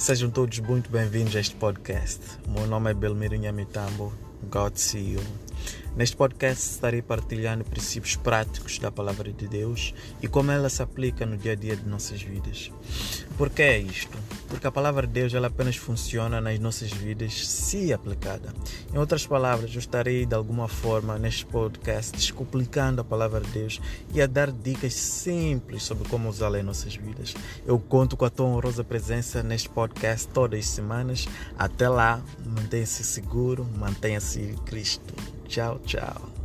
Sejam todos muito bem-vindos a este podcast. O meu nome é Belmiro Nhamitambo, God CEO. Neste podcast estarei partilhando princípios práticos da Palavra de Deus e como ela se aplica no dia a dia de nossas vidas. Por que é isto? Porque a Palavra de Deus ela apenas funciona nas nossas vidas se aplicada. Em outras palavras, eu estarei de alguma forma neste podcast explicando a Palavra de Deus e a dar dicas simples sobre como usá-la em nossas vidas. Eu conto com a tua honrosa presença neste podcast todas as semanas. Até lá, mantenha-se seguro, mantenha-se Cristo. Tchau, tchau.